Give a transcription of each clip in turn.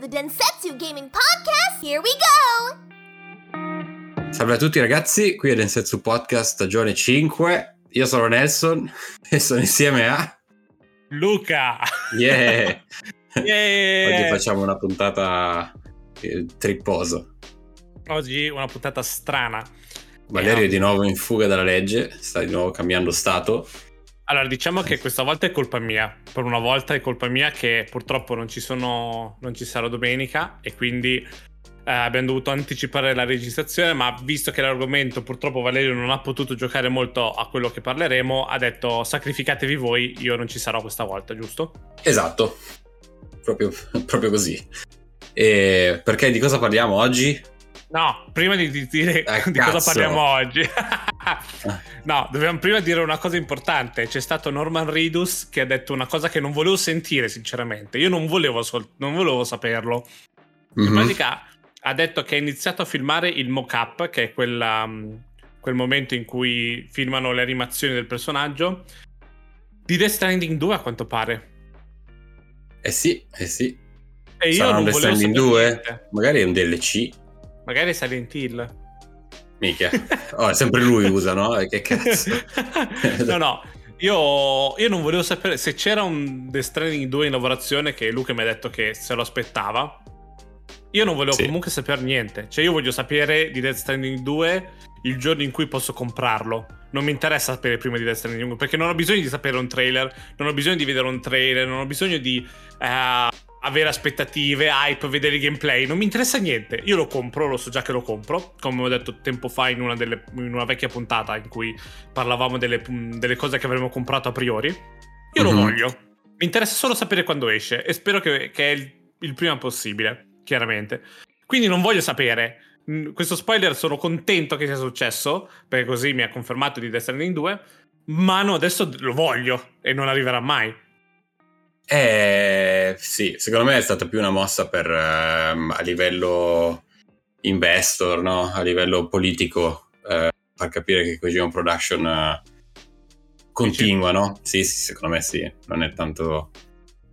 the Densetsu Gaming Podcast. Here we go! Salve a tutti ragazzi, qui è Densetsu Podcast stagione 5. Io sono Nelson e sono insieme a Luca. Yeah. Yeah. Oggi facciamo una puntata eh, tripposa. Oggi una puntata strana. Valerio è di nuovo in fuga dalla legge, sta di nuovo cambiando stato. Allora, diciamo che questa volta è colpa mia. Per una volta è colpa mia che purtroppo non ci sono. non ci sarò domenica e quindi eh, abbiamo dovuto anticipare la registrazione. Ma visto che l'argomento purtroppo Valerio non ha potuto giocare molto a quello che parleremo, ha detto sacrificatevi voi, io non ci sarò questa volta, giusto? Esatto, proprio, proprio così. E perché di cosa parliamo oggi? No, prima di, di dire Eh, di cosa cazzo. parliamo oggi. no, dobbiamo prima dire una cosa importante. C'è stato Norman Reedus che ha detto una cosa che non volevo sentire, sinceramente. Io non volevo, sol- non volevo saperlo. In Mhm. pratica ha detto che ha iniziato a filmare il mock-up, che è quella, um, quel momento in cui filmano le animazioni del personaggio, di Death Stranding 2 a quanto pare. Eh sì, eh sì. E io Sarà non un Death Stranding sapere 2? niente. Magari è un DLC. Magari Silent Hill. Mica. Oh, è sempre lui usa, no? Eh, Che cazzo. no, no. Io, io non volevo sapere se c'era un The Stranding 2 in lavorazione che Luca mi ha detto che se lo aspettava. Io non volevo Sì. comunque sapere niente. Cioè, io voglio sapere di Death Stranding 2 il giorno in cui posso comprarlo. Non mi interessa sapere prima di Death Stranding 2 perché non ho bisogno di sapere un trailer, non ho bisogno di vedere un trailer, non ho bisogno di eh, avere aspettative, hype, vedere il gameplay. Non mi interessa niente. Io lo compro, lo so già che lo compro. Come ho detto tempo fa in una, delle- in una vecchia puntata in cui parlavamo delle, delle cose che avremmo comprato a priori. Io lo Mhm. voglio. Mi interessa solo sapere quando esce e spero che, che è il, il prima possibile, chiaramente. Quindi non voglio sapere. Questo spoiler sono contento che sia successo, perché così mi ha confermato di Death Stranding 2, ma no, adesso lo voglio e non arriverà mai. Eh, sì, secondo me è stata più una mossa per ehm, a livello investor, no? A livello politico, eh, far capire che Kojima Production eh, continua, no? Sì, sì, secondo me sì, non è tanto...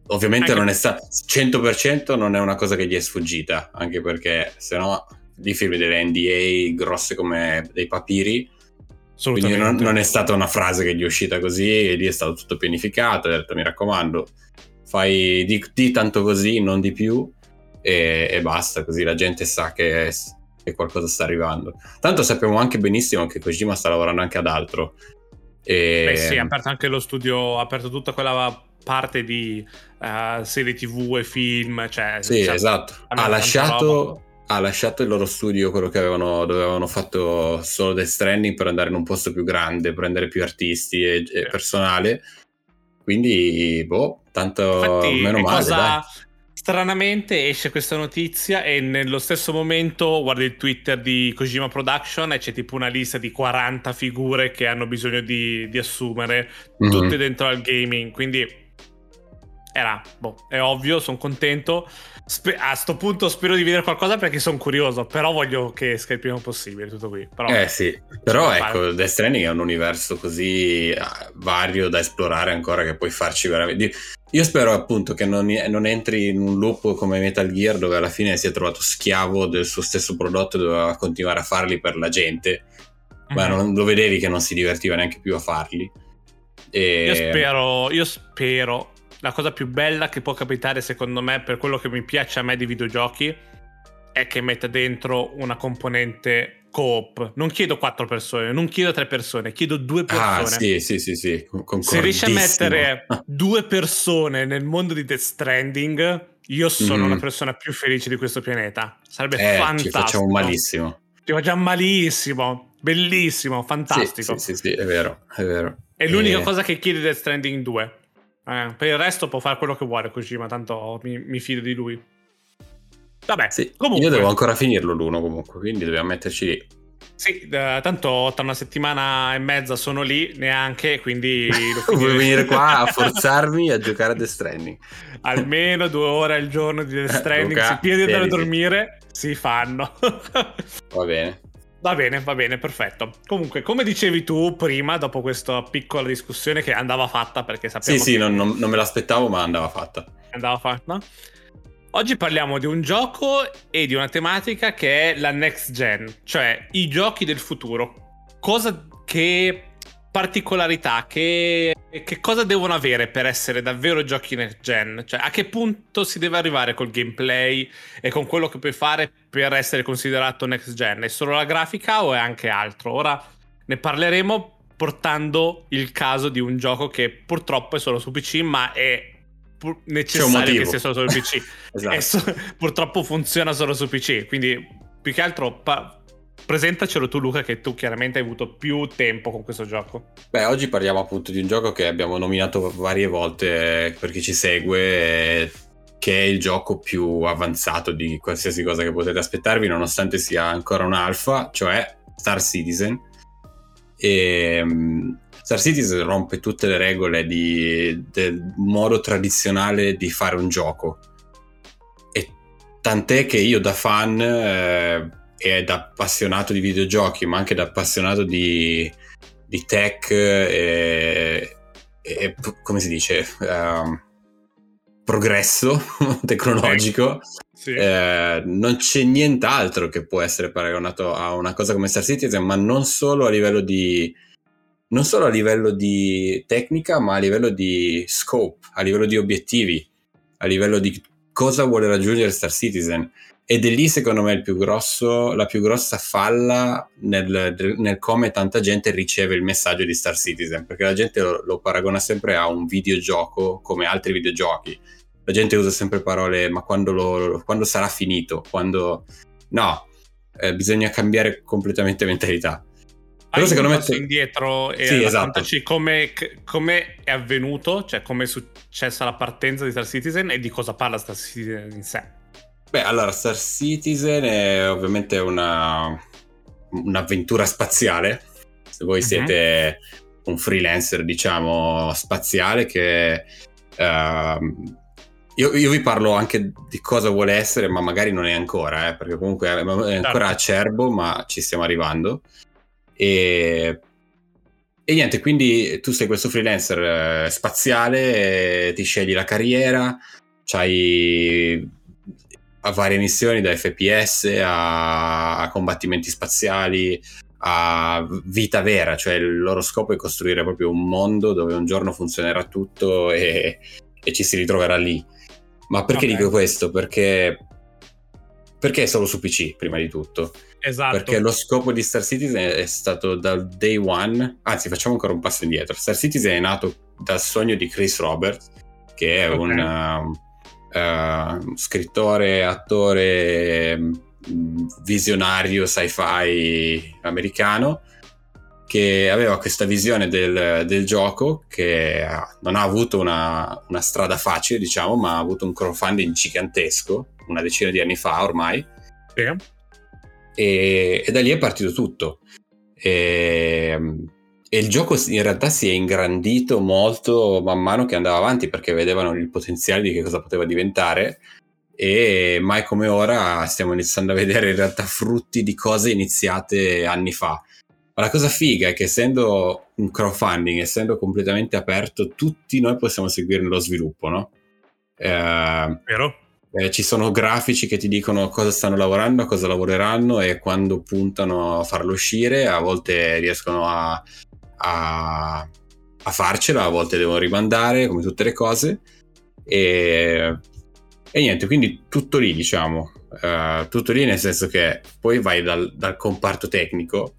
Ovviamente Anche- non è stato 100% non è una cosa che gli è sfuggita, anche perché se no lì firmi delle NDA grosse come dei papiri, quindi non, non è stata una frase che gli è uscita così, e lì è stato tutto pianificato, ha detto mi raccomando, fai di, di tanto così, non di più, e, e basta, così la gente sa che, che qualcosa sta arrivando. Tanto sappiamo anche benissimo che Kojima sta lavorando anche ad altro. E, Beh sì, ha aperto anche lo studio, ha aperto tutta quella parte di eh, serie tv e film, cioè... sì, cioè, esatto. Ha lasciato, ha lasciato il loro studio, quello che avevano, dove avevano fatto solo Death Stranding, per andare in un posto più grande, prendere più artisti e, e personale. Quindi, boh, tanto Infatti, meno male, cosa-. Stranamente esce questa notizia e nello stesso momento guardi il Twitter di Kojima Production e c'è tipo una lista di 40 figure che hanno bisogno di, di assumere, Mhm. tutte dentro al gaming, quindi era, boh, è ovvio, sono contento. Spe- a sto punto spero di vedere qualcosa perché sono curioso, però voglio che esca il prima possibile, tutto qui. Però, Eh sì, però ecco, Death Stranding è un universo così eh, vario da esplorare ancora che puoi farci veramente... Io spero appunto che non, non entri in un loop come Metal Gear dove alla fine si è trovato schiavo del suo stesso prodotto e doveva continuare a farli per la gente, ma Mhm. non, lo vedevi che non si divertiva neanche più a farli. E... Io spero, io spero, la cosa più bella che può capitare secondo me per quello che mi piace a me dei videogiochi è che metta dentro una componente coop. Non chiedo quattro persone, non chiedo tre persone, chiedo due persone. Ah sì, sì, sì, sì, Se riesci a mettere due persone nel mondo di Death Stranding, io sono Mhm. la persona più felice di questo pianeta. Sarebbe Eh, ci fantastico. facciamo malissimo. Ci facciamo malissimo. Bellissimo, Sì, fantastico. Sì, sì, sì, è vero, è vero. È l'unica Eh, cosa che chiede Death Stranding 2. Eh, per il resto può fare quello che vuole Kojima, tanto mi, mi fido di lui. Vabbè, Sì, comunque, io devo ancora finirlo l'uno comunque, quindi dobbiamo metterci lì. sì, eh, tanto tra una settimana e mezza sono lì, neanche, quindi Vuoi venire qua a forzarmi a giocare a Death Stranding? Almeno due ore al giorno di Death Stranding, Luca, se prima di andare a tieniti. dormire, si fanno. Va bene. Va bene, va bene, perfetto. Comunque, come dicevi tu prima, dopo questa piccola discussione che andava fatta, perché Sì, sappiamo sì, che non, non- non me l'aspettavo, ma andava fatta. andava fatta, Oggi parliamo di un gioco e di una tematica che è la next gen, cioè i giochi del futuro. Cosa che particolarità, che, che cosa devono avere per essere davvero giochi next gen? Cioè a che punto si deve arrivare col gameplay e con quello che puoi fare per essere considerato next gen? È solo la grafica o è anche altro? Ora ne parleremo portando il caso di un gioco che purtroppo è solo su PC, ma è pur- necessario che sia solo su PC. esatto. so- purtroppo funziona solo su PC, quindi più che altro pa- presentacelo tu Luca che tu chiaramente hai avuto più tempo con questo gioco. Beh, oggi parliamo appunto di un gioco che abbiamo nominato varie volte per chi ci segue che è il gioco più avanzato di qualsiasi cosa che potete aspettarvi nonostante sia ancora un alfa, cioè Star Citizen. E ehm, Star Citizen rompe tutte le regole di, del modo tradizionale di fare un gioco. E tant'è che io da fan eh, e da appassionato di videogiochi, ma anche da appassionato di, di tech e, e, come si dice, uh, progresso tecnologico, sì. eh, non c'è nient'altro che può essere paragonato a una cosa come Star Citizen, ma non solo a livello di non solo a livello di tecnica, ma a livello di scope, a livello di obiettivi, a livello di cosa vuole raggiungere Star Citizen. Ed è lì, secondo me, più grosso, la più grossa falla nel, nel, come tanta gente riceve il messaggio di Star Citizen, perché la gente lo, lo, paragona sempre a un videogioco come altri videogiochi. La gente usa sempre parole, ma quando, lo, quando sarà finito? Quando... No, eh, bisogna cambiare completamente mentalità. Però secondo me... indietro e sì, esatto. come, come è avvenuto, cioè come è successa la partenza di Star Citizen e di cosa parla Star Citizen in sé. Beh, allora, Star Citizen è ovviamente una, un'avventura spaziale. Se voi uh-huh. siete un freelancer, diciamo, spaziale che... Uh, io, io, vi parlo anche di cosa vuole essere, ma magari non è ancora, eh, perché comunque è ancora certo. acerbo, ma ci stiamo arrivando. E, e niente, quindi tu sei questo freelancer eh, spaziale, eh, ti scegli la carriera, c'hai a varie missioni da FPS a, a, combattimenti spaziali a vita vera, cioè il loro scopo è costruire proprio un mondo dove un giorno funzionerà tutto e, e ci si ritroverà lì. Ma perché okay. dico questo? Perché, perché è solo su PC, prima di tutto. Esatto. Perché lo scopo di Star Citizen è stato dal day one, anzi facciamo ancora un passo indietro. Star Citizen è nato dal sogno di Chris Roberts, che è okay. un uh, scrittore, attore, mm, visionario sci-fi americano che aveva questa visione del, del gioco che non ha avuto una, una, strada facile, diciamo, ma ha avuto un crowdfunding gigantesco una decina di anni fa ormai. Yeah e, e da lì è partito tutto. E, e, il gioco in realtà si è ingrandito molto man mano che andava avanti perché vedevano il potenziale di che cosa poteva diventare e mai come ora stiamo iniziando a vedere in realtà frutti di cose iniziate anni fa. Ma la cosa figa è che essendo un crowdfunding, essendo completamente aperto, tutti noi possiamo seguire lo sviluppo, no? Eh, Vero? Eh, ci sono grafici che ti dicono cosa stanno lavorando, cosa lavoreranno e quando puntano a farlo uscire, a volte riescono a, a, a farcela, a volte devono rimandare, come tutte le cose. E, e niente, quindi tutto lì, diciamo, uh, tutto lì nel senso che poi vai dal, dal comparto tecnico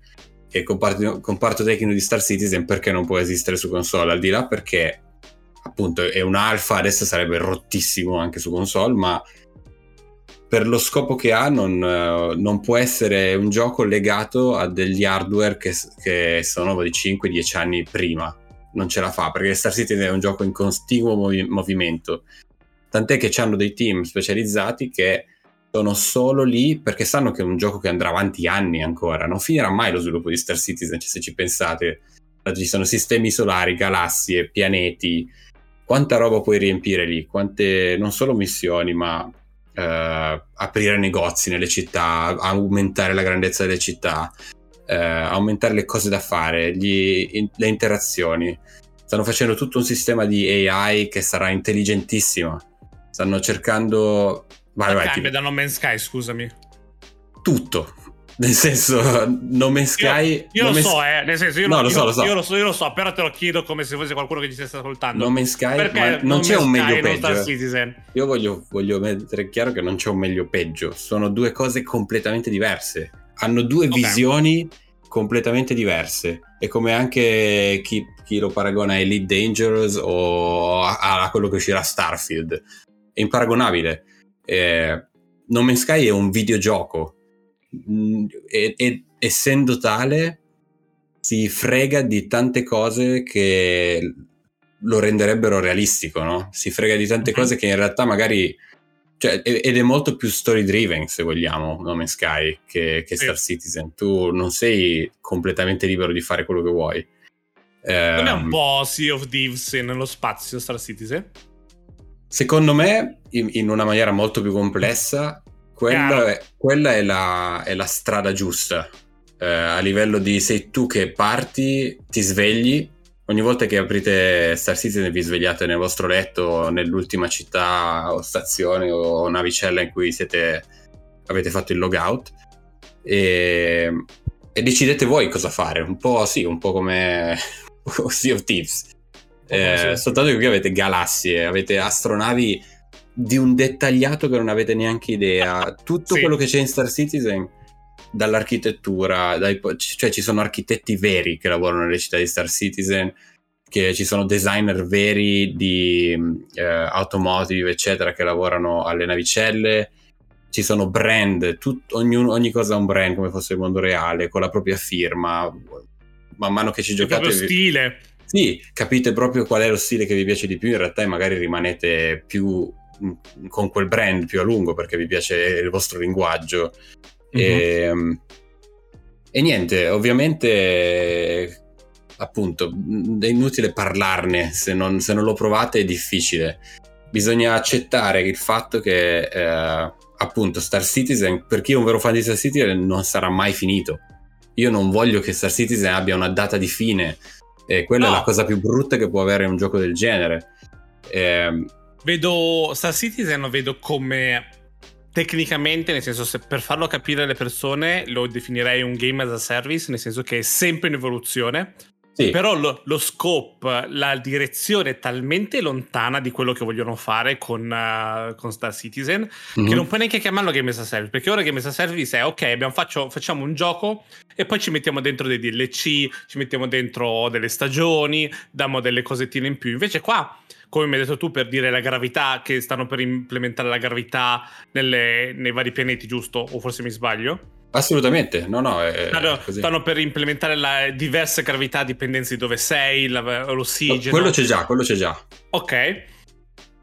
e comparto, comparto tecnico di Star Citizen perché non può esistere su console, al di là perché appunto è un alfa, adesso sarebbe rottissimo anche su console, ma per lo scopo che ha non, uh, non può essere un gioco legato a degli hardware che, che sono di 5-10 anni prima. Non ce la fa perché Star Citizen è un gioco in continuo movi- movimento. Tant'è che hanno dei team specializzati che sono solo lì perché sanno che è un gioco che andrà avanti anni ancora. Non finirà mai lo sviluppo di Star Citizen, cioè, se ci pensate. Ci sono sistemi solari, galassie, pianeti, quanta roba puoi riempire lì, quante non solo missioni, ma eh, aprire negozi nelle città, aumentare la grandezza delle città, eh, aumentare le cose da fare, gli, in, le interazioni. Stanno facendo tutto un sistema di AI che sarà intelligentissimo. Stanno cercando Vai, vai. Cambia da No Man's Sky, scusami. Tutto. Nel senso, No Man's Sky. Io, io lo Man's... so, eh. Nel senso, io, no, lo, so, lo so. Io, lo so, io lo so, però te lo chiedo come se fosse qualcuno che ci stesse ascoltando. No Man's Sky, Perché non c'è un meglio peggio. Io voglio, voglio mettere chiaro che non c'è un meglio peggio. Sono due cose completamente diverse. Hanno due okay. visioni completamente diverse. È come anche chi, chi lo paragona a Elite Dangerous o a, a, quello che uscirà Starfield. È imparagonabile. Eh, no Man's Sky è un videogioco e, e, essendo tale si frega di tante cose che lo renderebbero realistico, no? Si frega di tante cose che in realtà magari... Cioè, ed è molto più story driven, se vogliamo, No Man's Sky, che, che Star sì. Citizen. Tu non sei completamente libero di fare quello che vuoi. Non è un ehm, po' Sea of Thieves nello spazio Star Citizen? Secondo me, in, in una maniera molto più complessa, quella, è, quella è, la, è, la, strada giusta. Eh, a livello di sei tu che parti, ti svegli. Ogni volta che aprite Star Citizen vi svegliate nel vostro letto, nell'ultima città o stazione o navicella in cui siete, avete fatto il logout. E, e decidete voi cosa fare. Un po' sì, un po' come Sea of Thieves. Eh, soltanto che qui avete galassie, avete astronavi di un dettagliato che non avete neanche idea. Tutto sì. quello che c'è in Star Citizen, dall'architettura, dai, cioè ci sono architetti veri che lavorano nelle città di Star Citizen, che ci sono designer veri di eh, automotive, eccetera, che lavorano alle navicelle. Ci sono brand, tut, ognuno, ogni cosa ha un brand come fosse il mondo reale, con la propria firma. Man mano che ci giocate... Il stile. Sì, capite proprio qual è lo stile che vi piace di più in realtà e magari rimanete più con quel brand più a lungo perché vi piace il vostro linguaggio. Mm-hmm. E, e, niente, ovviamente appunto è inutile parlarne se non, se non, lo provate è difficile. Bisogna accettare il fatto che eh, appunto Star Citizen, per chi è un vero fan di Star Citizen, non sarà mai finito. Io non voglio che Star Citizen abbia una data di fine. E quella no. è la cosa più brutta che può avere un gioco del genere. Eh, Vedo Star Citizen, vedo come tecnicamente, nel senso, se per farlo capire alle persone, lo definirei un game as a service, nel senso che è sempre in evoluzione. Sì. Però lo, lo, scope, la direzione è talmente lontana di quello che vogliono fare con, uh, con Star Citizen mm-hmm. che non puoi neanche chiamarlo Game as a Service. Perché ora Game as a Service è ok, abbiamo faccio, facciamo un gioco e poi ci mettiamo dentro dei DLC, ci mettiamo dentro delle stagioni, diamo delle cosettine in più. Invece qua come mi hai detto tu, per dire la gravità, che stanno per implementare la gravità nelle, nei vari pianeti, giusto? O forse mi sbaglio? Assolutamente, no, no. È, allora, stanno per implementare la diverse gravità dipendenze di dove sei, la, l'ossigeno. Quello c'è già, quello c'è già. Ok.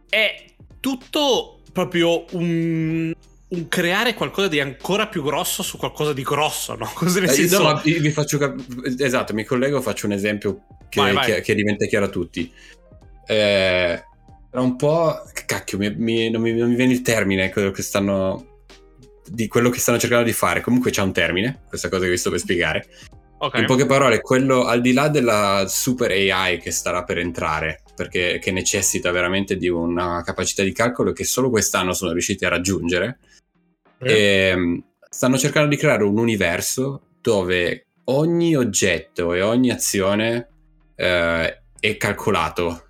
È tutto proprio un, un creare qualcosa di ancora più grosso su qualcosa di grosso, no? Così nel eh, senso... No, vi faccio cap- esatto, mi collego, faccio un esempio che, vai, vai. che, che diventa chiaro a tutti eh, era un po'... Cacchio, mi, mi, non, mi, non, mi, viene il termine quello che stanno... di quello che stanno cercando di fare. Comunque c'è un termine, questa cosa che vi sto per spiegare. Okay. In poche parole, quello al di là della super AI che starà per entrare, perché che necessita veramente di una capacità di calcolo che solo quest'anno sono riusciti a raggiungere, eh. e, stanno cercando di creare un universo dove ogni oggetto e ogni azione eh, è calcolato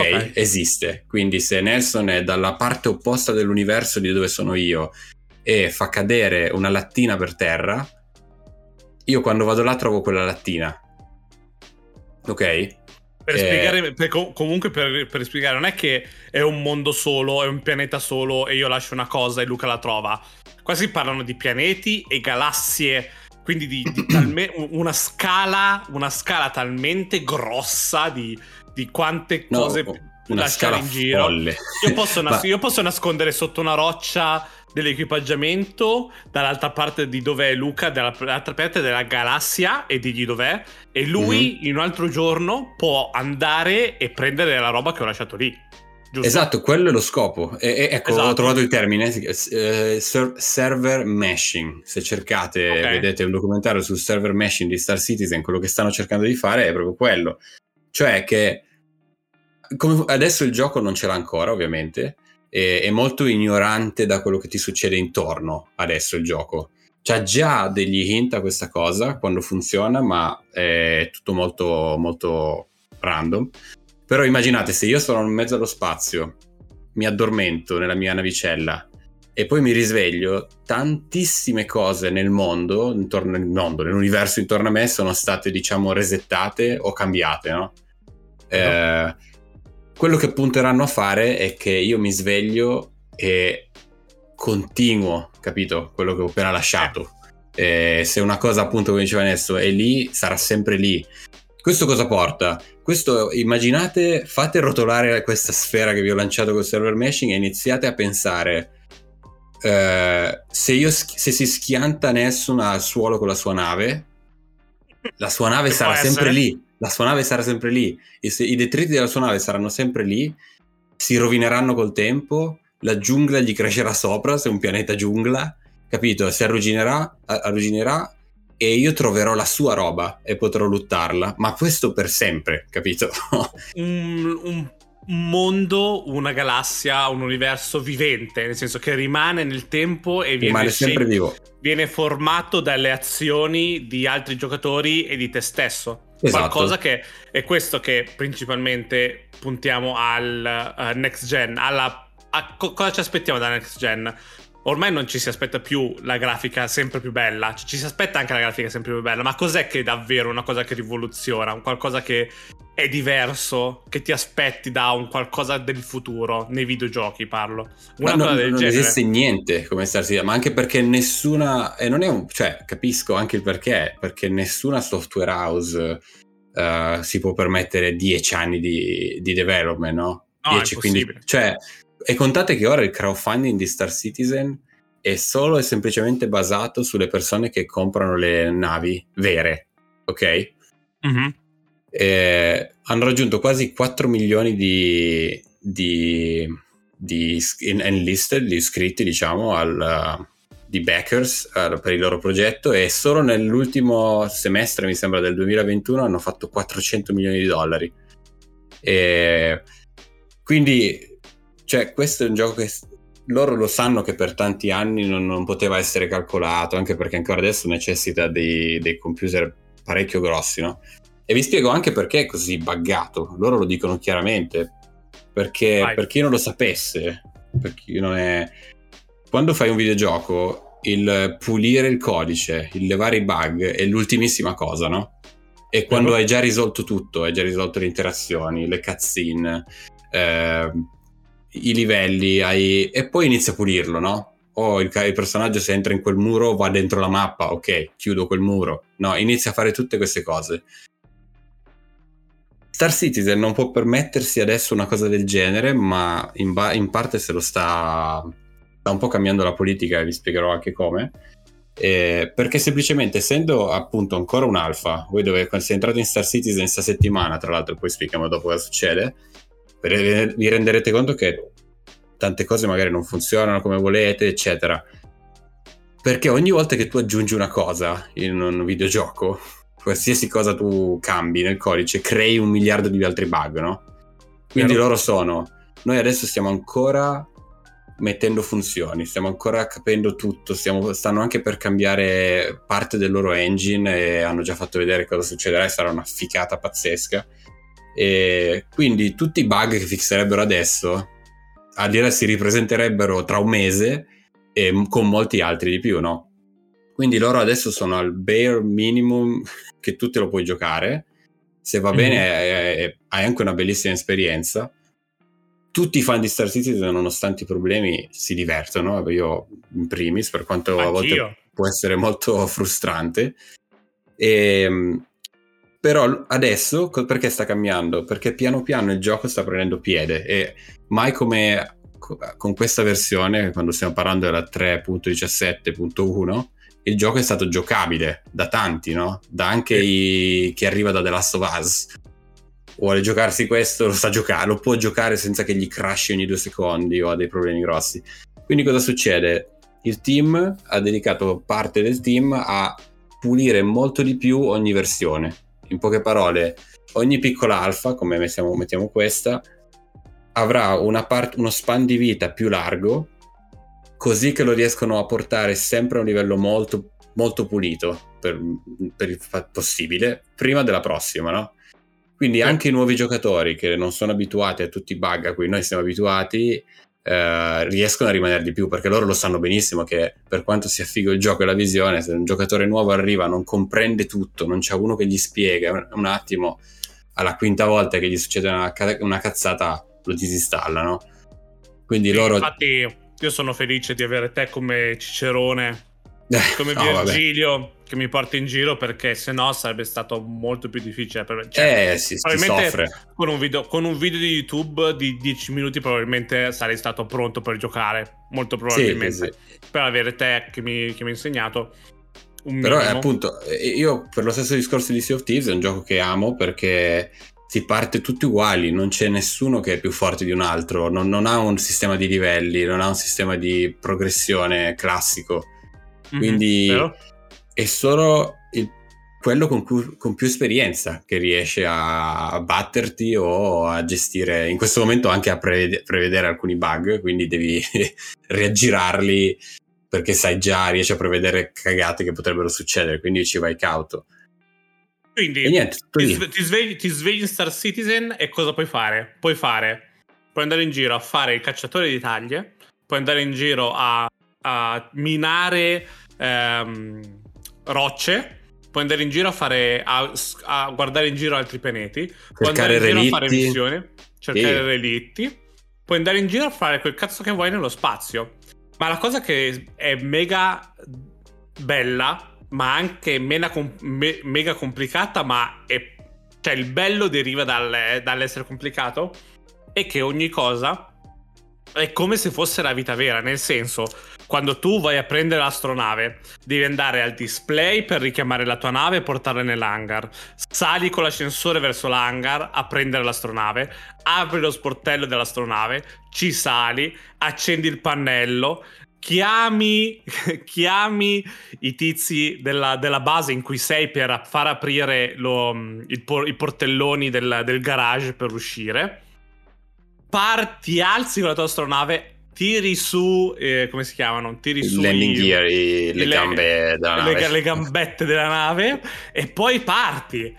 okay? Esiste. Quindi se Nelson è dalla parte opposta dell'universo di dove sono io e fa cadere una lattina per terra, io quando vado là trovo quella lattina. Ok? Per eh... spiegare, per, comunque per, per, spiegare, non è che è un mondo solo, è un pianeta solo e io lascio una cosa e Luca la trova. Qua si parlano di pianeti e galassie, quindi di, di talme, una, scala, una scala talmente grossa di, di quante cose no, scala in giro. Io posso, nas- io posso nascondere sotto una roccia dell'equipaggiamento dall'altra parte di dove è Luca, dall'altra parte della galassia e digli dov'è e lui mm-hmm. in un altro giorno può andare e prendere la roba che ho lasciato lì. Giusto? Esatto, quello è lo scopo. E, e, ecco, esatto. ho trovato il termine, eh, server meshing. Se cercate, okay. vedete un documentario sul server meshing di Star Citizen, quello che stanno cercando di fare è proprio quello. Cioè che come, adesso il gioco non ce l'ha ancora, ovviamente, è, è molto ignorante da quello che ti succede intorno adesso il gioco. C'ha già degli hint a questa cosa quando funziona, ma è tutto molto, molto random. Però immaginate se io sono in mezzo allo spazio, mi addormento nella mia navicella e poi mi risveglio, tantissime cose nel mondo, intorno al mondo, nell'universo intorno a me sono state, diciamo, resettate o cambiate, no? Eh, quello che punteranno a fare è che io mi sveglio e continuo, capito? Quello che ho appena lasciato. Eh, se una cosa, appunto, come diceva adesso, è lì, sarà sempre lì. Questo cosa porta? Questo, immaginate, fate rotolare questa sfera che vi ho lanciato con il server meshing e iniziate a pensare eh, se, io, se si schianta Nessun al suolo con la sua nave, la sua nave che sarà sempre lì. La sua nave sarà sempre lì. I, se, I detriti della sua nave saranno sempre lì. Si rovineranno col tempo. La giungla gli crescerà sopra, se è un pianeta giungla. Capito? Si arrugginerà, arrugginerà e io troverò la sua roba e potrò luttarla, ma questo per sempre, capito? un, un, mondo, una galassia, un universo vivente, nel senso che rimane nel tempo e viene, sempre vivo. viene formato dalle azioni di altri giocatori e di te stesso. Esatto. Qualcosa che è questo che principalmente puntiamo al uh, next gen, alla, a co- cosa ci aspettiamo da next gen? Ormai non ci si aspetta più la grafica sempre più bella, ci si aspetta anche la grafica sempre più bella, ma cos'è che è davvero una cosa che rivoluziona, un qualcosa che è diverso, che ti aspetti da un qualcosa del futuro, nei videogiochi parlo. Una ma cosa non, del non genere. esiste niente come Star Citizen, ma anche perché nessuna, e non è un, cioè capisco anche il perché, perché nessuna software house uh, si può permettere dieci anni di, di development, no? No, 10, 15, cioè e contate che ora il crowdfunding di Star Citizen è solo e semplicemente basato sulle persone che comprano le navi vere, ok? Mm-hmm. Eh, hanno raggiunto quasi 4 milioni di, di, di enlisted, di iscritti, diciamo, al, di backers uh, per il loro progetto e solo nell'ultimo semestre, mi sembra, del 2021 hanno fatto 400 milioni di dollari. E quindi cioè, questo è un gioco che loro lo sanno che per tanti anni non, non poteva essere calcolato, anche perché ancora adesso necessita dei, dei computer parecchio grossi, no? E vi spiego anche perché è così buggato. Loro lo dicono chiaramente. Perché per chi non lo sapesse, per chi non è... Quando fai un videogioco, il pulire il codice, il levare i bug è l'ultimissima cosa, no? E quando uh-huh. hai già risolto tutto, hai già risolto le interazioni, le cutscene, eh, i livelli hai... e poi inizia a pulirlo, no? O il, il, personaggio se entra in quel muro va dentro la mappa, ok, chiudo quel muro. No, inizia a fare tutte queste cose. Star Citizen non può permettersi adesso una cosa del genere, ma in, ba- in parte se lo sta, sta un po' cambiando la politica e vi spiegherò anche come. Eh, perché semplicemente essendo appunto ancora un alfa, voi dove siete entrati in Star Citizen questa settimana, tra l'altro poi spieghiamo dopo cosa succede, vi renderete conto che tante cose magari non funzionano come volete, eccetera. Perché ogni volta che tu aggiungi una cosa in un videogioco, qualsiasi cosa tu cambi nel codice, crei un miliardo di altri bug, no? Quindi loro sono. Noi adesso stiamo ancora mettendo funzioni, stiamo ancora capendo tutto, stiamo, stanno anche per cambiare parte del loro engine e hanno già fatto vedere cosa succederà e sarà una ficata pazzesca. E quindi tutti i bug che fixerebbero adesso, a dire si ripresenterebbero tra un mese e con molti altri di più, no? Quindi loro adesso sono al bare minimum che tu te lo puoi giocare. Se va mm-hmm. bene, hai, anche una bellissima esperienza. Tutti i fan di Star Citizen, nonostante i problemi, si divertono. Io, in primis, per quanto Anch'io. a volte può essere molto frustrante. E ehm, però adesso perché sta cambiando? Perché piano piano il gioco sta prendendo piede e mai come con questa versione, quando stiamo parlando della 3.17.1, il gioco è stato giocabile da tanti, no? Da anche i, chi arriva da The Last of Us. Vuole giocarsi questo, lo sa giocare, lo può giocare senza che gli crashi ogni due secondi o ha dei problemi grossi. Quindi cosa succede? Il team ha dedicato parte del team a pulire molto di più ogni versione in poche parole, ogni piccola alfa, come mettiamo, mettiamo questa, avrà part- uno span di vita più largo, così che lo riescono a portare sempre a un livello molto, molto pulito per, per il possibile, prima della prossima, no? Quindi anche i nuovi giocatori che non sono abituati a tutti i bug a cui noi siamo abituati eh, riescono a rimanere di più perché loro lo sanno benissimo che per quanto sia figo il gioco e la visione, se un giocatore nuovo arriva, non comprende tutto, non c'è uno che gli spiega un attimo alla quinta volta che gli succede una, una cazzata, lo disinstallano. Quindi sì, loro. Infatti, io sono felice di avere te come Cicerone come no, Virgilio vabbè. Che mi porta in giro perché se no sarebbe stato molto più difficile per me. Cioè, eh sì, probabilmente con un, video, con un, video, di YouTube di 10 minuti probabilmente sarei stato pronto per giocare, molto probabilmente. Sì, sì. Per avere te che mi, che mi hai insegnato. Però è appunto, io per lo stesso discorso di Sea of Thieves è un gioco che amo perché si parte tutti uguali, non c'è nessuno che è più forte di un altro, non, non ha un sistema di livelli, non ha un sistema di progressione classico Mhm, Quindi mm-hmm, è solo il, quello con, cui, con, più esperienza che riesce a batterti o a gestire, in questo momento anche a prevede, prevedere alcuni bug, quindi devi reaggirarli perché sai già, riesci a prevedere cagate che potrebbero succedere, quindi ci vai cauto. Quindi niente, ti, ti, svegli, ti svegli in Star Citizen e cosa puoi fare? Puoi fare, puoi andare in giro a fare il cacciatore di taglie, puoi andare in giro a a minare ehm, rocce, puoi andare in giro a fare a, a guardare in giro altri pianeti, puoi andare in giro relitti. a fare missioni, cercare sì. relitti, puoi andare in giro a fare quel cazzo che vuoi nello spazio. Ma la cosa che è mega bella, ma anche mega, me, mega complicata, ma è, cioè il bello deriva dal, dall'essere complicato, è che ogni cosa è come se fosse la vita vera, nel senso, quando tu vai a prendere l'astronave, devi andare al display per richiamare la tua nave e portarla nell'hangar. Sali con l'ascensore verso l'hangar a prendere l'astronave, apri lo sportello dell'astronave, ci sali, accendi il pannello, chiami, chiami i tizi della, della, base in cui sei per far aprire lo, il, i portelloni del, del garage per uscire parti, alzi con la tua astronave, tiri su, eh, come si chiamano? Tiri su landing gear, i, le, le, gambe della nave. Le, le gambette della nave e poi parti.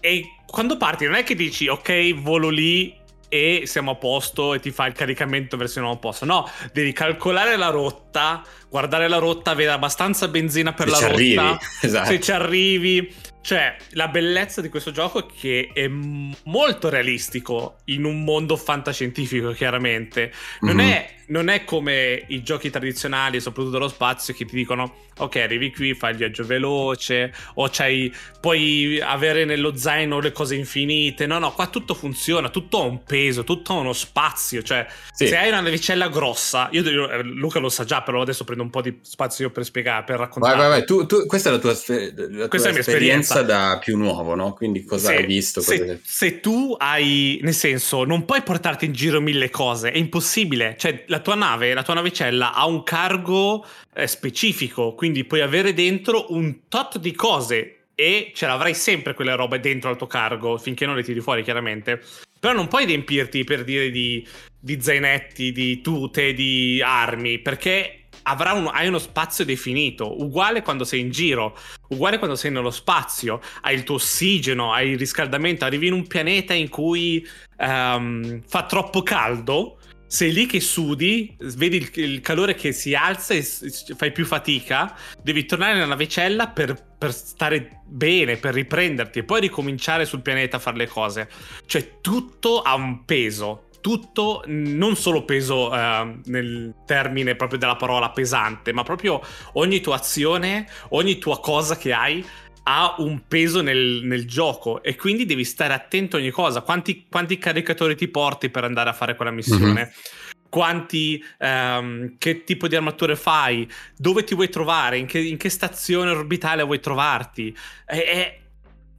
E quando parti non è che dici ok, volo lì e siamo a posto e ti fa il caricamento verso a posto. No, devi calcolare la rotta, guardare la rotta, avere abbastanza benzina per se la rotta. Arrivi. Esatto. Se ci arrivi, cioè, la bellezza di questo gioco è che è molto realistico in un mondo fantascientifico, chiaramente. Non, mm-hmm. è, non è, come i giochi tradizionali, soprattutto dello spazio, che ti dicono: Ok, arrivi qui, fai il viaggio veloce, o puoi avere nello zaino le cose infinite. No, no, qua tutto funziona, tutto ha un peso, tutto ha uno spazio. Cioè, sì. se hai una navicella grossa, io, eh, Luca lo sa già, però adesso prendo un po' di spazio per spiegare, per raccontare. Vai, vai, vai. Tu, tu, questa è la tua, la tua è esperienza esperienza da più nuovo, no? Quindi cosa se, hai visto? Se, se, tu hai, nel senso, non puoi portarti in giro mille cose, è impossibile. Cioè, la tua nave, la tua navicella ha un cargo eh, specifico, quindi puoi avere dentro un tot di cose e ce l'avrai sempre quelle robe dentro al tuo cargo, finché non le tiri fuori, chiaramente. Però non puoi riempirti per dire di, di zainetti, di tute, di armi, perché un, hai uno spazio definito, uguale quando sei in giro, uguale quando sei nello spazio, hai il tuo ossigeno, hai il riscaldamento, arrivi in un pianeta in cui um, fa troppo caldo, sei lì che sudi, vedi il, il, calore che si alza e fai più fatica, devi tornare nella navicella per, per, stare bene, per riprenderti e poi ricominciare sul pianeta a fare le cose. Cioè tutto ha un peso tutto non solo peso uh, nel termine proprio della parola pesante, ma proprio ogni tua azione, ogni tua cosa che hai ha un peso nel, nel, gioco e quindi devi stare attento a ogni cosa. Quanti, quanti caricatori ti porti per andare a fare quella missione? Mm-hmm. Quanti, um, che tipo di armature fai? Dove ti vuoi trovare? In che, in che stazione orbitale vuoi trovarti? È, è,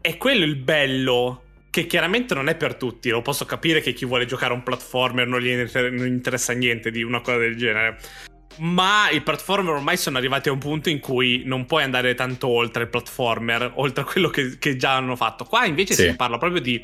è quello il bello che chiaramente non è per tutti, lo posso capire che chi vuole giocare a un platformer non gli non interessa niente di una cosa del genere. Ma i platformer ormai sono arrivati a un punto in cui non puoi andare tanto oltre il platformer, oltre a quello che, che già hanno fatto. Qua invece sì. si parla proprio di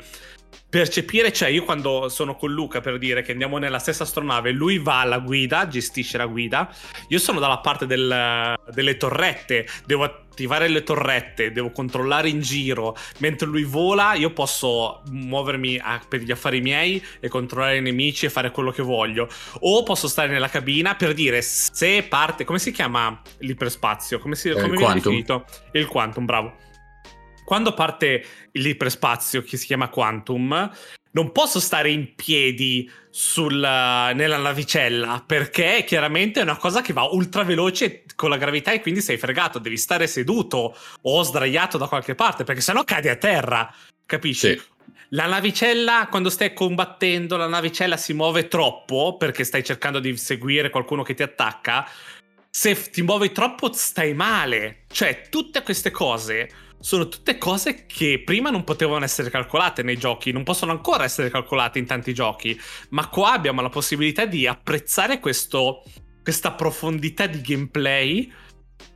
percepire, cioè io quando sono con Luca per dire che andiamo nella stessa astronave, lui va alla guida, gestisce la guida, io sono dalla parte del, delle torrette, devo attivare le torrette, devo controllare in giro, mentre lui vola io posso muovermi a, per gli affari miei e controllare i nemici e fare quello che voglio, o posso stare nella cabina per dire se parte, come si chiama l'iperspazio? Come, si, eh, come viene quantum. definito? Il quantum, bravo quando parte l'ipersspazio che si chiama Quantum, non posso stare in piedi sul, nella navicella perché chiaramente è una cosa che va ultra veloce con la gravità e quindi sei fregato, devi stare seduto o sdraiato da qualche parte perché sennò cadi a terra, capisci? Sì. La navicella, quando stai combattendo, la navicella si muove troppo perché stai cercando di seguire qualcuno che ti attacca. Se ti muovi troppo stai male. Cioè, tutte queste cose sono tutte cose che prima non potevano essere calcolate nei giochi, non possono ancora essere calcolate in tanti giochi, ma qua abbiamo la possibilità di apprezzare questo, questa profondità di gameplay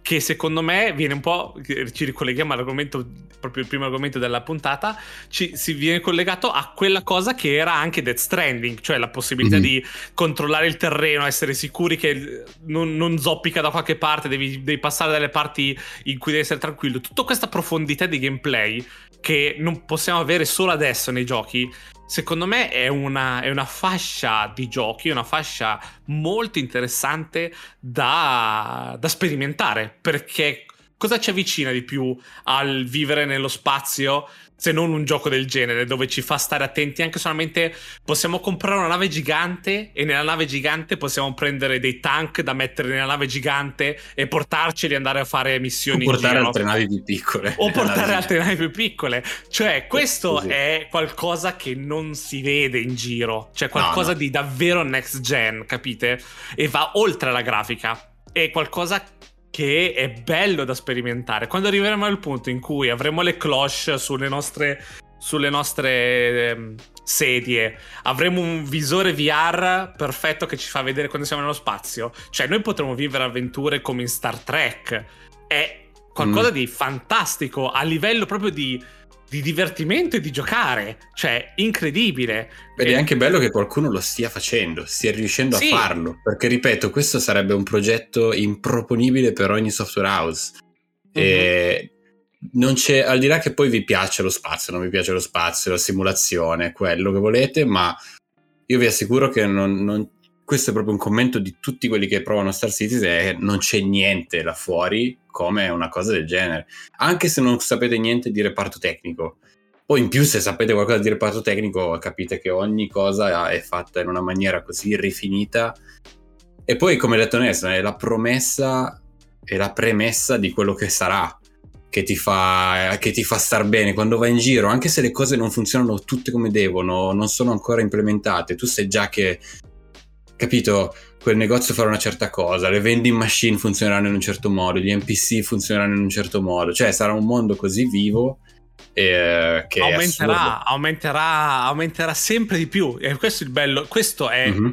che secondo me viene un po', ci ricolleghiamo all'argomento, proprio il primo argomento della puntata, ci, si viene collegato a quella cosa che era anche Death Stranding, cioè la possibilità mm-hmm. di controllare il terreno, essere sicuri che non, non zoppica da qualche parte, devi, devi, passare dalle parti in cui devi essere tranquillo. Tutta questa profondità di gameplay che non possiamo avere solo adesso nei giochi, secondo me è una, è una, fascia di giochi, una fascia molto interessante da, da sperimentare, perché cosa ci avvicina di più al vivere nello spazio se non un gioco del genere dove ci fa stare attenti anche solamente possiamo comprare una nave gigante e nella nave gigante possiamo prendere dei tank da mettere nella nave gigante e portarceli e andare a fare missioni o portare altre navi più piccole. O portare altre navi più piccole. Cioè questo Così. è qualcosa che non si vede in giro. Cioè qualcosa no, no. di davvero next gen capite? E va oltre la grafica. È qualcosa che è bello da sperimentare. Quando arriveremo al punto in cui avremo le cloche sulle nostre, sulle nostre eh, sedie, avremo un visore VR perfetto che ci fa vedere quando siamo nello spazio, cioè noi potremo vivere avventure come in Star Trek. È qualcosa mm. di fantastico a livello proprio di di divertimento e di giocare. Cioè, incredibile. Ed è anche bello che qualcuno lo stia facendo, stia riuscendo sì. a farlo. Perché, ripeto, questo sarebbe un progetto improponibile per ogni software house. Mm-hmm. E non c'è, al di là che poi vi piace lo spazio, non vi piace lo spazio, la simulazione, quello che volete, ma io vi assicuro che non, non, questo è proprio un commento di tutti quelli che provano Star Citizen è non c'è niente là fuori come una cosa del genere. Anche se non sapete niente di reparto tecnico. Poi in più se sapete qualcosa di reparto tecnico capite che ogni cosa è fatta in una maniera così rifinita. E poi come detto Nelson è la promessa e la premessa di quello che sarà che ti, fa, che ti fa star bene quando vai in giro, anche se le cose non funzionano tutte come devono, non sono ancora implementate, tu sai già che capito, quel negozio farà una certa cosa, le vending machine funzioneranno in un certo modo, gli NPC funzioneranno in un certo modo, cioè sarà un mondo così vivo eh, che aumenterà, aumenterà, aumenterà sempre di più e questo è il bello, questo è... Mm-hmm.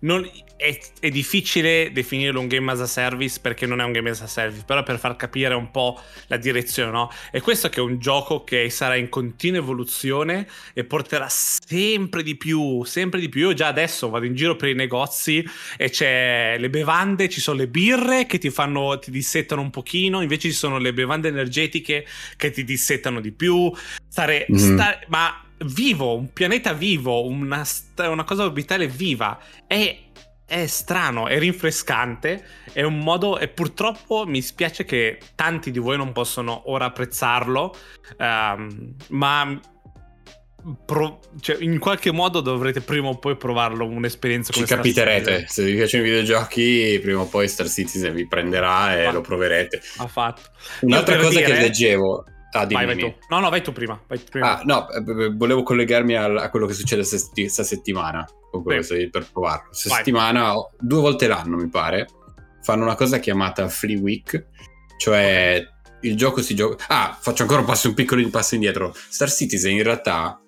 Non, è, è, difficile definirlo un game as a service perché non è un game as a service, però per far capire un po' la direzione, no? E questo che è un gioco che sarà in continua evoluzione e porterà sempre di più, sempre di più. Io già adesso vado in giro per i negozi e c'è le bevande, ci sono le birre che ti fanno, ti dissettano un pochino, invece ci sono le bevande energetiche che ti dissettano di più. Stare, mm. stare ma vivo, un pianeta vivo, una, una cosa orbitale viva. È è strano, è rinfrescante, è un modo e purtroppo mi spiace che tanti di voi non possono ora apprezzarlo, um, ma pro, cioè, in qualche modo dovrete prima o poi provarlo un'esperienza come Ci capiterete, se vi piacciono i videogiochi prima o poi Star Citizen vi prenderà e lo proverete. Ha fatto. Un'altra cosa dire... che leggevo Ah, vai, vai tu. No, no, vai tu prima. Vai prima. Ah, no, eh, volevo collegarmi a, a quello che succede questa settimana, che per provarlo. Questa settimana, due volte l'anno mi pare, fanno una cosa chiamata Free Week, cioè il gioco si gioca... Ah, faccio ancora un passo, un piccolo passo indietro. Star Citizen in realtà,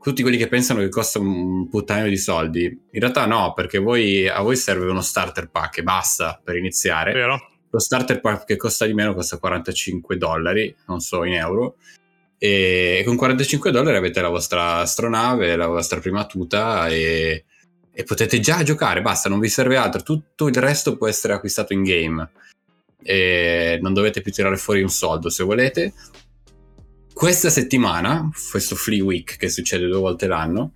tutti quelli che pensano che costa un puttano di soldi, in realtà no, perché voi, a voi serve uno starter pack e basta per iniziare. Vero? Lo starter pack che costa di meno costa 45 dollari, non so in euro. E con 45 dollari avete la vostra astronave, la vostra prima tuta e, e potete già giocare, basta, non vi serve altro, tutto il resto può essere acquistato in game e non dovete più tirare fuori un soldo se volete. Questa settimana, questo Free Week che succede due volte l'anno,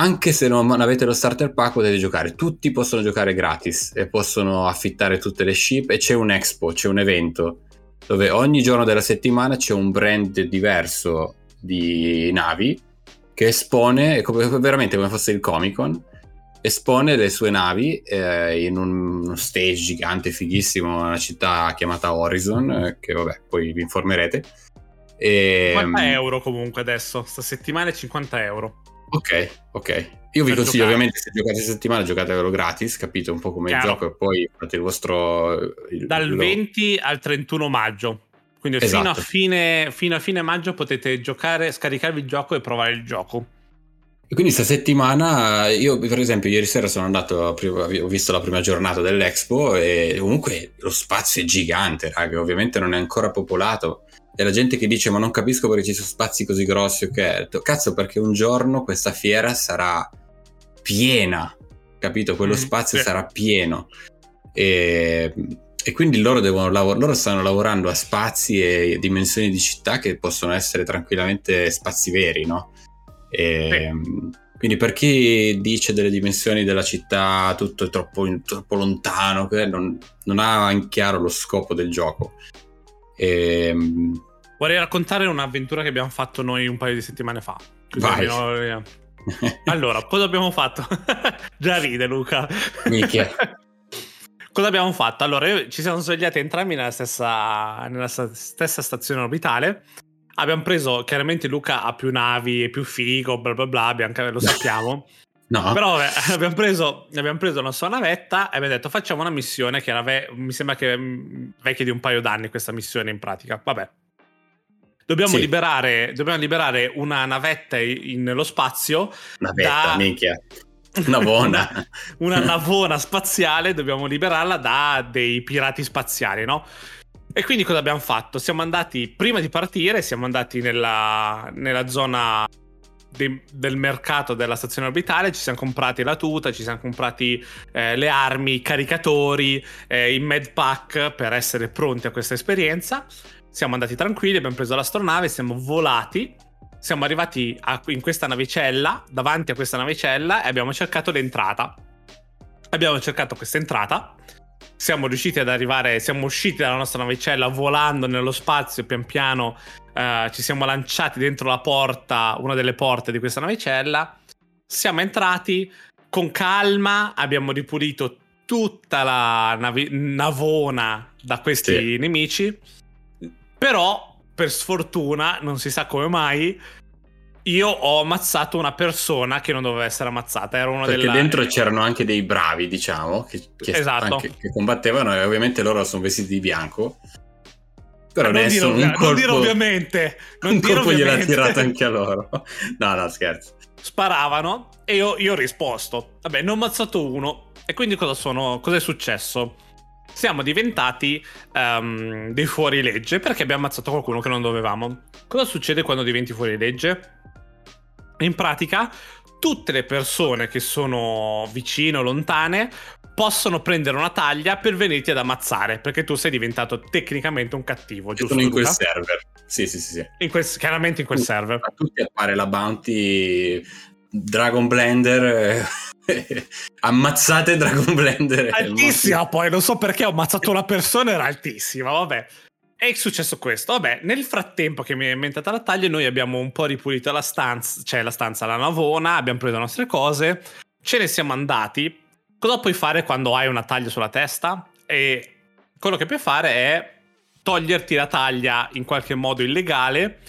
anche se non avete lo starter pack potete giocare, tutti possono giocare gratis e possono affittare tutte le ship e c'è un expo, c'è un evento dove ogni giorno della settimana c'è un brand diverso di navi che espone, come, veramente come fosse il Comic Con, espone le sue navi eh, in un, uno stage gigante, fighissimo, una città chiamata Horizon, eh, che vabbè, poi vi informerete. E, 50 ehm, euro comunque adesso, sta settimana è 50 euro. Ok, ok. Io vi consiglio giocare. ovviamente se giocate settimana giocatelo gratis, capite un po' come Chiaro. il gioco e poi fate il vostro... Il, Dal lo... 20 al 31 maggio. Quindi esatto. fino, a fine, fino a fine maggio potete giocare, scaricarvi il gioco e provare il gioco. E quindi questa settimana io per esempio ieri sera sono andato, ho visto la prima giornata dell'Expo e comunque lo spazio è gigante, raga, ovviamente non è ancora popolato. E la gente che dice ma non capisco perché ci sono spazi così grossi ok cazzo perché un giorno questa fiera sarà piena capito? Quello mm, spazio sarà pieno. E, e quindi loro, devono loro stanno lavorando a spazi e dimensioni di città che possono essere tranquillamente spazi veri no e, sì. Quindi per chi dice delle dimensioni della città tutto troppo, troppo lontano, non, non, ha in chiaro lo scopo del gioco. E, ehm, Vorrei raccontare un'avventura che abbiamo fatto noi un paio di settimane fa. Vai. allora, cosa abbiamo fatto? Già ride Luca. Minchia. cosa abbiamo fatto? Allora, ci siamo svegliati entrambi nella stessa, nella stessa stazione orbitale. Abbiamo preso, chiaramente Luca ha più navi e più figo, bla bla bla, abbiamo, lo sappiamo. No. Però vabbè, abbiamo, preso, abbiamo preso una sua navetta e abbiamo detto facciamo una missione che era, ve- mi sembra che mm, vecchia di un paio d'anni questa missione in pratica. Vabbè, Dobbiamo, sì. liberare, dobbiamo liberare una navetta in, nello spazio. Navetta, da... minchia. Navona. una navona spaziale, dobbiamo liberarla da dei pirati spaziali, no? E quindi cosa abbiamo fatto? Siamo andati, prima di partire, siamo andati nella, nella zona de, del mercato della stazione orbitale, ci siamo comprati la tuta, ci siamo comprati eh, le armi, i caricatori, eh, i med pack per essere pronti a questa esperienza siamo andati tranquilli, abbiamo preso l'astronave, siamo volati, siamo arrivati a, in questa navicella, davanti a questa navicella e abbiamo cercato l'entrata. Abbiamo cercato questa entrata, siamo riusciti ad arrivare, siamo usciti dalla nostra navicella volando nello spazio, pian piano eh, ci siamo lanciati dentro la porta, una delle porte di questa navicella, siamo entrati con calma, abbiamo ripulito tutta la navi- navona da questi sì. nemici però, per sfortuna, non si sa come mai, io ho ammazzato una persona che non doveva essere ammazzata. Era uno Perché della... dentro c'erano anche dei bravi, diciamo, che, che, esatto. anche, che combattevano e ovviamente loro sono vestiti di bianco. Però non dire, un colpo, non dire ovviamente. Non un dire colpo ovviamente. gliel'ha tirato anche a loro. No, no, scherzo. Sparavano e io, io ho risposto. Vabbè, ne ho ammazzato uno. E quindi cosa sono... Cosa è successo? siamo diventati um, dei fuorilegge perché abbiamo ammazzato qualcuno che non dovevamo. Cosa succede quando diventi fuorilegge? In pratica, tutte le persone che sono vicine o lontane possono prendere una taglia per venirti ad ammazzare perché tu sei diventato tecnicamente un cattivo, giusto? Sono in quel server. Sì, sì, sì. sì. In quel, chiaramente in quel server. A tutti appare la bounty Dragon Blender ammazzate Dragon Blender altissima poi non so perché ho ammazzato una persona era altissima vabbè è successo questo vabbè nel frattempo che mi è inventata la taglia noi abbiamo un po' ripulito la stanza cioè la stanza la navona abbiamo preso le nostre cose ce ne siamo andati cosa puoi fare quando hai una taglia sulla testa e quello che puoi fare è toglierti la taglia in qualche modo illegale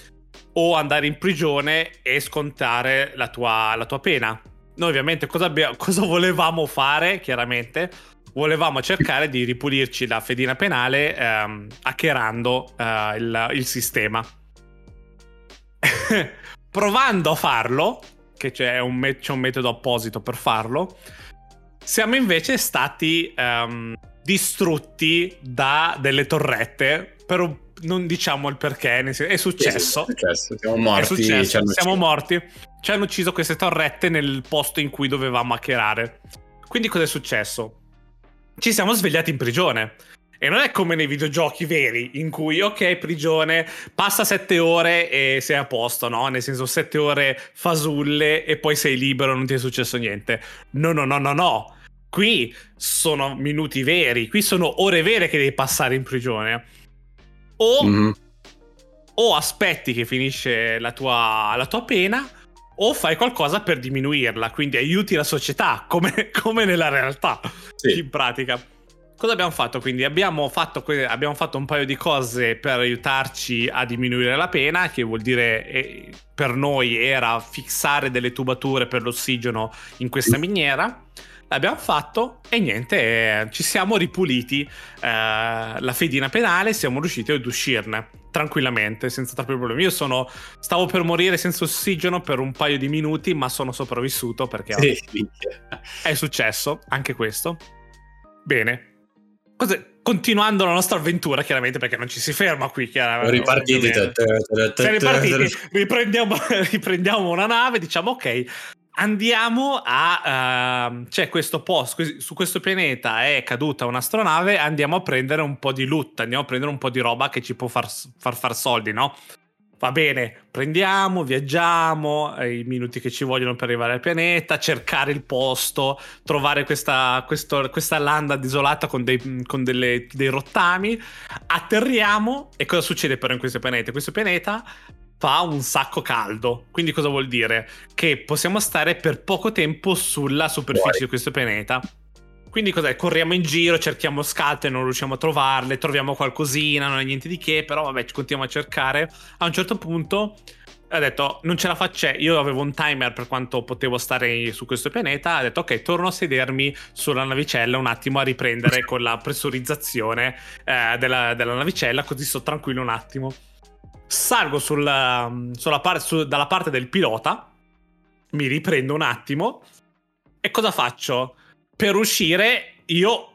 o andare in prigione e scontare la tua, la tua pena. Noi ovviamente cosa, cosa volevamo fare, chiaramente? Volevamo cercare di ripulirci la fedina penale ehm, hackerando eh, il, il sistema. Provando a farlo, che c'è un, me- c'è un, metodo apposito per farlo, siamo invece stati ehm, distrutti da delle torrette per un, non diciamo il perché, è successo. Sì, sì, è successo. Siamo morti. Successo, siamo morti. Ci hanno ucciso queste torrette nel posto in cui dovevamo hackerare. Quindi cosa è successo? Ci siamo svegliati in prigione. E non è come nei videogiochi veri, in cui, ok, prigione, passa sette ore e sei a posto, no? Nel senso, sette ore fasulle e poi sei libero, non ti è successo niente. No, no, no, no, no. Qui sono minuti veri, qui sono ore vere che devi passare in prigione. O, mm-hmm. o aspetti che finisce la tua, la tua, pena, o fai qualcosa per diminuirla, quindi aiuti la società, come, come nella realtà, sì. in pratica. Cosa abbiamo fatto quindi? Abbiamo fatto, abbiamo fatto, un paio di cose per aiutarci a diminuire la pena, che vuol dire eh, per noi era fissare delle tubature per l'ossigeno in questa miniera. L'abbiamo fatto e niente, eh, ci siamo ripuliti eh, la fedina penale, siamo riusciti ad uscirne tranquillamente, senza troppi problemi. Io sono, stavo per morire senza ossigeno per un paio di minuti, ma sono sopravvissuto perché sì. è successo anche questo. Bene, Cosa, continuando la nostra avventura, chiaramente, perché non ci si ferma qui. Chiaramente, ripartiti. Ripartiti. Riprendiamo, riprendiamo una nave, diciamo ok. Andiamo a. Uh, c'è questo posto. Su questo pianeta è caduta un'astronave. Andiamo a prendere un po' di loot. Andiamo a prendere un po' di roba che ci può far far, far soldi, no? va bene, prendiamo, viaggiamo, i minuti che ci vogliono per arrivare al pianeta, cercare il posto, trovare questa, questo, questa landa desolata con, dei, con delle, dei rottami, atterriamo e cosa succede però in questo pianeta? Questo pianeta fa un sacco caldo, quindi cosa vuol dire? Che possiamo stare per poco tempo sulla superficie Buoi. di questo pianeta quindi cos'è? Corriamo in giro, cerchiamo scalte, non riusciamo a trovarle, troviamo qualcosina, non è niente di che, però vabbè, ci continuiamo a cercare. A un certo punto ha detto non ce la faccio, io avevo un timer per quanto potevo stare su questo pianeta, ha detto ok, torno a sedermi sulla navicella un attimo a riprendere con la pressurizzazione eh, della, della, navicella, così sto tranquillo un attimo. Salgo sulla, sulla par- su, dalla parte del pilota, mi riprendo un attimo e cosa faccio? per uscire io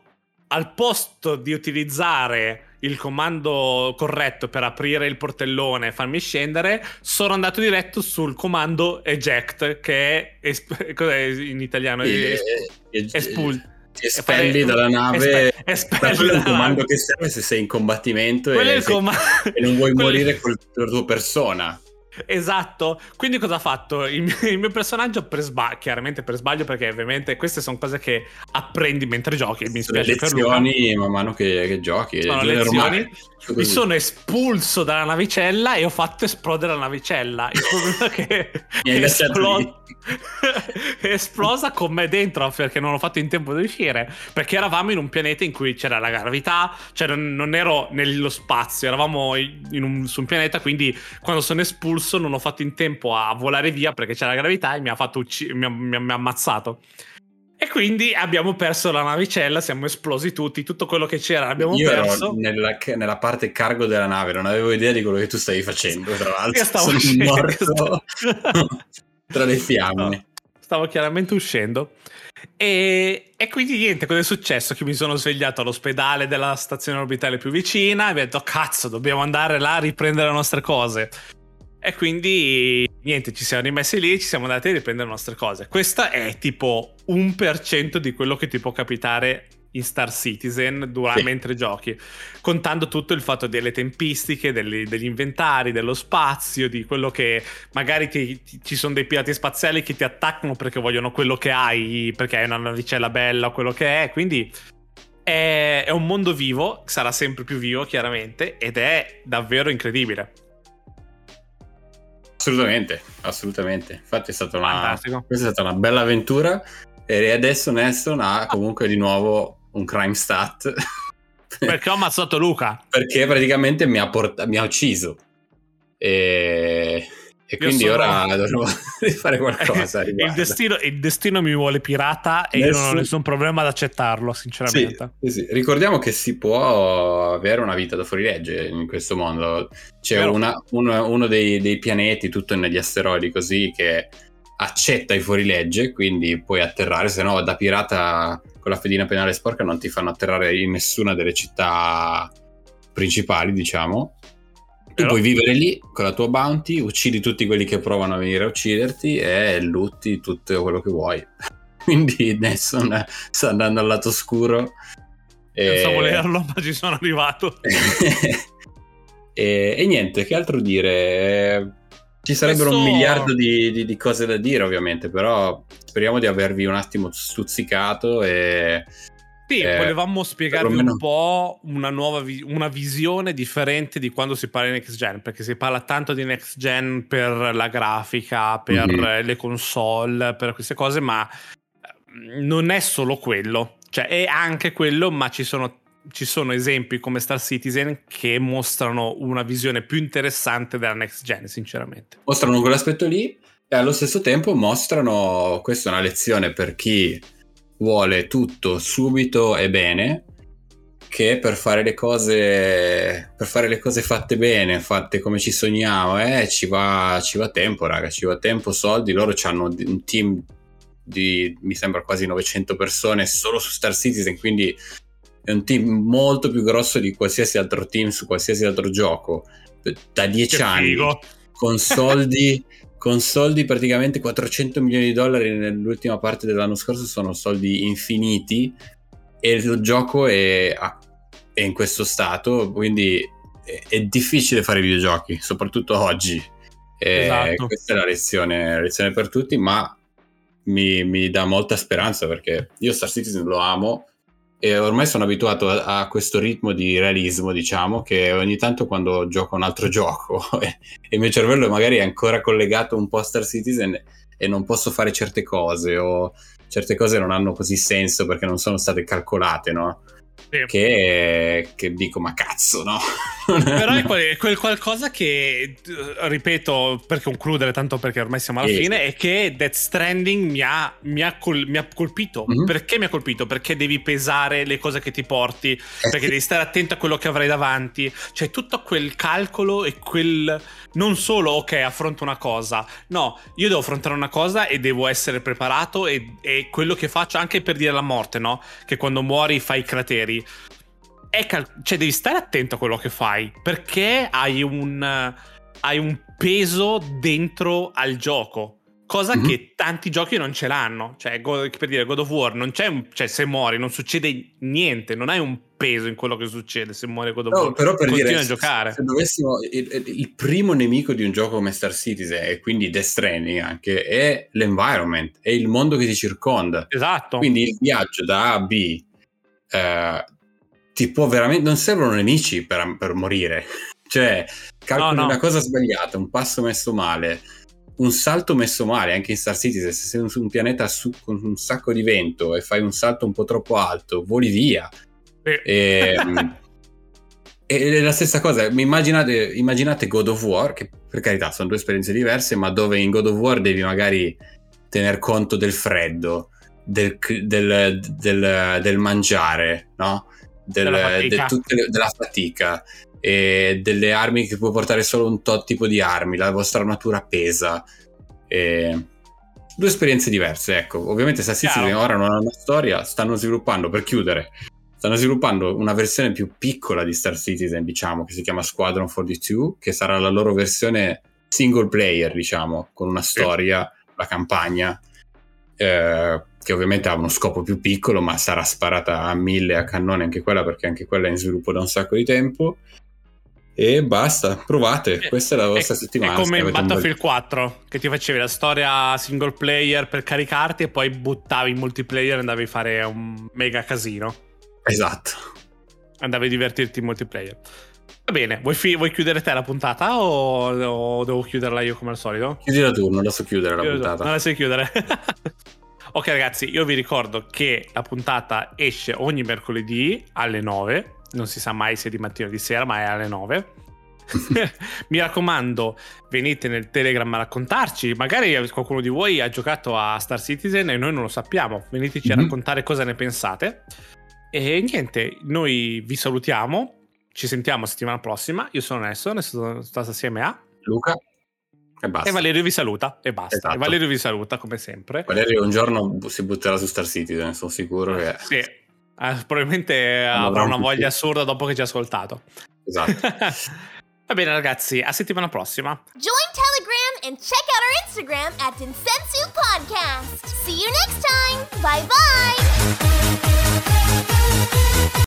al posto di utilizzare il comando corretto per aprire il portellone e farmi scendere, sono andato diretto sul comando eject, che è, cos'è in italiano? Es- espul- ti espelli fare, dalla nave espelli è il comando che serve se sei in combattimento e, com- e, non vuoi morire con la tua persona Esatto, quindi cosa ha fatto? Il mio, il mio personaggio per sbaglio, chiaramente per sbaglio perché ovviamente queste sono cose che apprendi mentre giochi, mi spiace lezioni per Luca. man mano che, che giochi, sono lezioni, mi sono espulso dalla navicella e ho fatto esplodere la navicella, il problema è che è, esplo- è esplosa con me dentro perché non ho fatto in tempo di uscire, perché eravamo in un pianeta in cui c'era la gravità, cioè non, non ero nello spazio, eravamo in un, su un pianeta, quindi quando sono espulso impulso non ho fatto in tempo a volare via perché c'era la gravità e mi ha, fatto ucc- mi ha, mi ha, mi ha ammazzato. E quindi abbiamo perso la navicella, siamo esplosi tutti, tutto quello che c'era l'abbiamo Io perso. Ero nella, nella, parte cargo della nave, non avevo idea di quello che tu stavi facendo, tra l'altro. Io stavo Sono uscendo, morto tra le fiamme. Stavo chiaramente uscendo. E, e, quindi niente, cosa è successo? Che mi sono svegliato all'ospedale della stazione orbitale più vicina e mi ho detto cazzo, dobbiamo andare là a riprendere le nostre cose. E quindi niente, ci siamo rimessi lì, ci siamo andati a riprendere le nostre cose. Questa è tipo un per cento di quello che ti può capitare in Star Citizen durante, sì. mentre giochi, contando tutto il fatto delle tempistiche, degli, degli inventari, dello spazio, di quello che magari ti, ti, ci sono dei pirati spaziali che ti attaccano perché vogliono quello che hai, perché hai una navicella bella o quello che è, quindi è, è un mondo vivo, sarà sempre più vivo chiaramente, ed è davvero incredibile. Assolutamente, assolutamente. Infatti è stata una, è stata una bella avventura e adesso Neston ha comunque di nuovo un crime stat. Perché ho ammazzato Luca. Perché praticamente mi ha, port- mi ha ucciso. E e quindi sono... ora dovrò fare qualcosa. il, destino, il, destino, mi vuole pirata e Nessun... io non ho nessun problema ad accettarlo, sinceramente. Sì, sì, Ricordiamo che si può avere una vita da fuorilegge in questo mondo. C'è una, uno, uno dei, dei, pianeti, tutto negli asteroidi, così che accetta i fuorilegge, quindi puoi atterrare, se no da pirata con la fedina penale sporca non ti fanno atterrare in nessuna delle città principali, diciamo. Tu Però... puoi vivere lì con la tua bounty, uccidi tutti quelli che provano a venire a ucciderti e lutti tutto quello che vuoi. Quindi Nessun sta andando al lato oscuro. Senza e... volerlo, ma ci sono arrivato. e, e, niente, che altro dire? Ci sarebbero Questo... un miliardo di, di, di, cose da dire, ovviamente, però speriamo di avervi un attimo stuzzicato e sì, eh, volevamo spiegarvi un po' una nuova vi- una visione differente di quando si parla di next gen, perché si parla tanto di next gen per la grafica, per mm-hmm. le console, per queste cose, ma mm, non è solo quello, cioè è anche quello, ma ci sono, ci sono esempi come Star Citizen che mostrano una visione più interessante della next gen, sinceramente. Mostrano quell'aspetto lì e allo stesso tempo mostrano, questa è una lezione per chi vuole tutto subito e bene che per fare le cose per fare le cose fatte bene fatte come ci sogniamo eh, ci, va, ci va tempo raga ci va tempo soldi. Loro hanno un team di mi sembra quasi 900 persone solo su Star Citizen quindi è un team molto più grosso di qualsiasi altro team su qualsiasi altro gioco. Da 10 anni con soldi con soldi praticamente 400 milioni di dollari nell'ultima parte dell'anno scorso sono soldi infiniti e il gioco è, è in questo stato quindi è, è, difficile fare videogiochi soprattutto oggi esatto. questa è la lezione, la lezione per tutti ma mi, mi dà molta speranza perché io Star Citizen lo amo e ormai sono abituato a, a, questo ritmo di realismo, diciamo, che ogni tanto quando gioco un altro gioco e, il mio cervello magari è ancora collegato un po' a Star Citizen e non posso fare certe cose o certe cose non hanno così senso perché non sono state calcolate, no? Sì. Che, che, dico, ma cazzo, no? Però è quel, quel, qualcosa che, ripeto, per concludere, tanto perché ormai siamo alla sì. fine, è che Death Stranding mi ha, mi ha, col, mi ha colpito. Mm-hmm. Perché mi ha colpito? Perché devi pesare le cose che ti porti, eh perché devi stare attento a quello che avrai davanti. C'è tutto quel calcolo e quel... Non solo, ok, affronto una cosa. No, io devo affrontare una cosa e devo essere preparato e, e quello che faccio anche per dire la morte, no? Che quando muori fai i crateri cal- cioè devi stare attento a quello che fai perché hai un, hai un peso dentro al gioco. Cosa mm-hmm. che tanti giochi non ce l'hanno. Cioè, per dire, God of War non c'è un, cioè, se muori non succede niente, non hai un peso in quello che succede se muore God of War. No, però per Continua dire, a giocare. Se dovessimo, il, il, primo nemico di un gioco come Star Citizen e quindi Death Stranding anche è l'environment, è il mondo che ti circonda. Esatto. Quindi il viaggio da A a B eh, ti può veramente. Non servono nemici per, per morire. cioè, calcoli no, no. una cosa sbagliata, un passo messo male, un salto messo male anche in Star Citizen. Se sei su un pianeta su, con un sacco di vento e fai un salto un po' troppo alto, voli via. E, ehm, e la stessa cosa, immaginate, immaginate God of War, che per carità sono due esperienze diverse, ma dove in God of War devi magari tener conto del freddo, del, del, del, del mangiare, no? del, della fatica, de della fatica e delle armi che può portare solo un tot tipo di armi, la vostra armatura pesa. E... Due esperienze diverse, ecco. Ovviamente Star Citizen ora non ha una storia, stanno sviluppando, per chiudere, stanno sviluppando una versione più piccola di Star Citizen, diciamo, che si chiama Squadron 42, che sarà la loro versione single player, diciamo, con una storia, sì. la campagna. Eh, che ovviamente ha uno scopo più piccolo, ma sarà sparata a mille a cannone anche quella, perché anche quella è in sviluppo da un sacco di tempo. E basta, provate, eh, questa è la vostra è, settimana. È come in Battlefield 4, che ti facevi la storia single player per caricarti e poi buttavi in multiplayer e andavi a fare un mega casino. Esatto. Andavi a divertirti in multiplayer. Va bene, vuoi, fi- vuoi chiudere te la puntata o, o, devo chiuderla io come al solito? Chiudila tu, non la so chiudere la Chiudo puntata. Non la sai chiudere. Ok ragazzi, io vi ricordo che la puntata esce ogni mercoledì alle 9, non si sa mai se è di mattina o di sera, ma è alle 9. Mi raccomando, venite nel Telegram a raccontarci. Magari qualcuno di voi ha giocato a Star Citizen e noi non lo sappiamo. Veniteci mm-hmm. a mhm. raccontare cosa ne pensate. E niente, noi vi salutiamo. Ci sentiamo settimana prossima. Io sono Nesson, sono stato assieme a Luca e, basta. e Valerio vi saluta e basta. Esatto. E Valerio vi saluta come sempre. Valerio un giorno si butterà su Star Citizen, sono sicuro che... Sì, eh, probabilmente avrà una voglia assurda dopo che ci ha ascoltato. Esatto. Va bene ragazzi, a settimana prossima. Join Telegram and check out our Instagram at Insensu Podcast. See you next time. Bye bye.